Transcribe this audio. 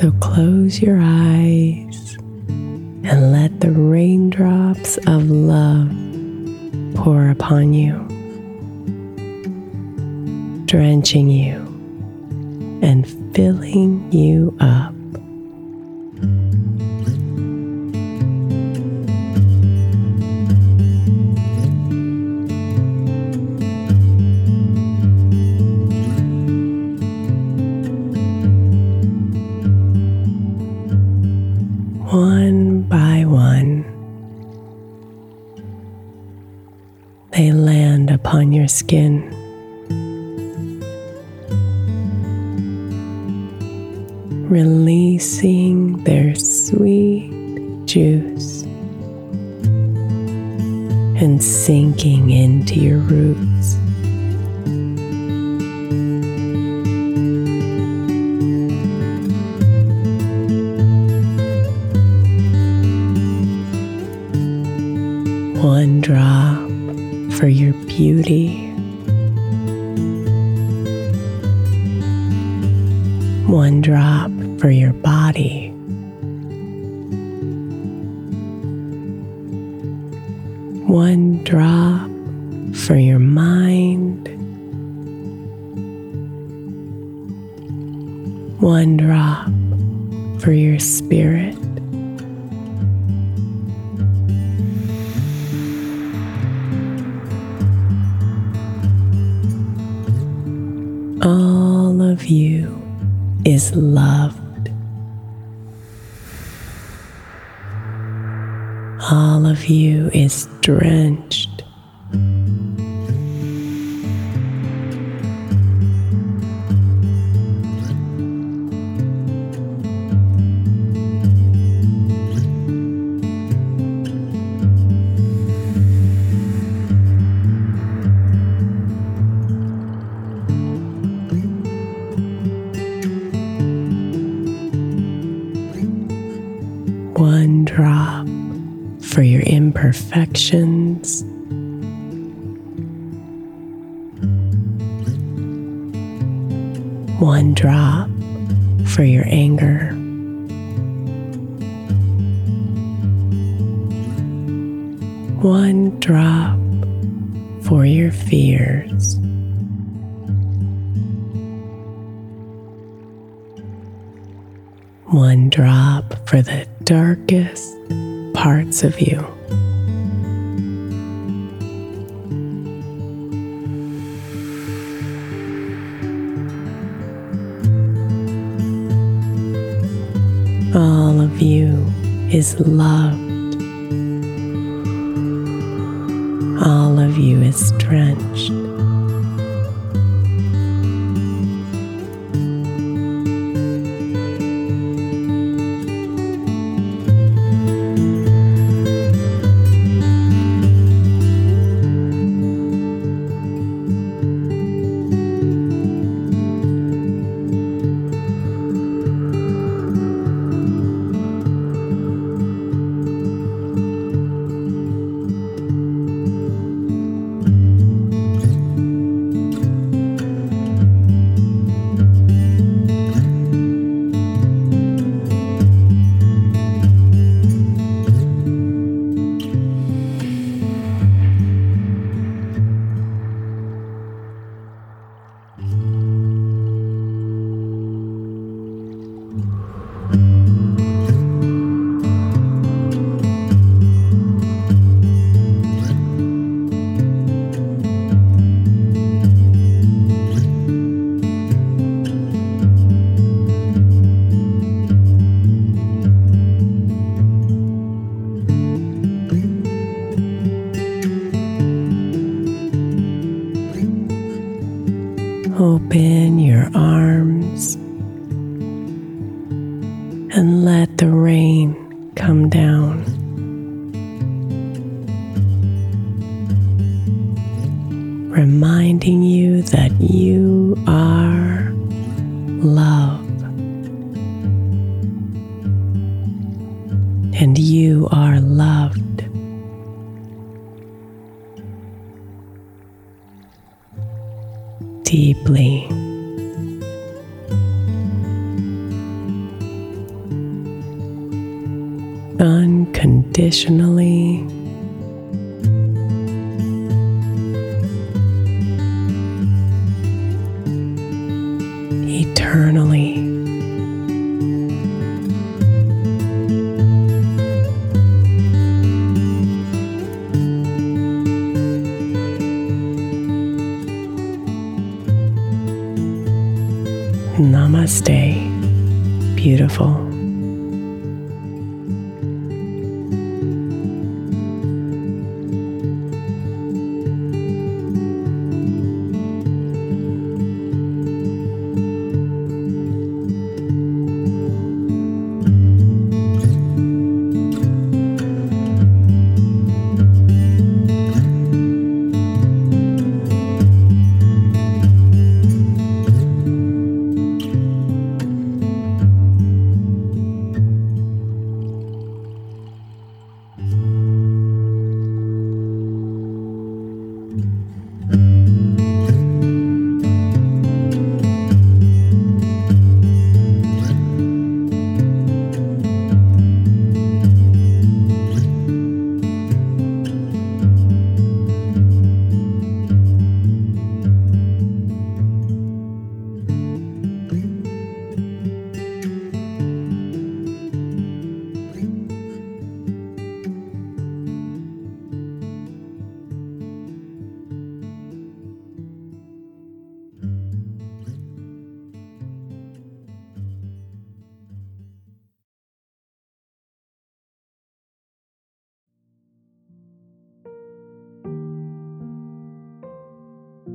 So close your eyes and let the raindrops of love pour upon you, drenching you and filling you up. Upon your skin. Releasing their sweet juice and sinking into your roots. one drop for your beauty, one drop for your body, one drop for your mind, one drop for your spirit. All of you is loved. All of you is drenched. Drop for your imperfections. One drop for your anger. One drop for your fears. One drop for the darkest parts of you. All of you is loved. All of you is drenched. Open your arms and let the rain come down. Reminding you that you are love Deeply. unconditionally. Namaste, beautiful.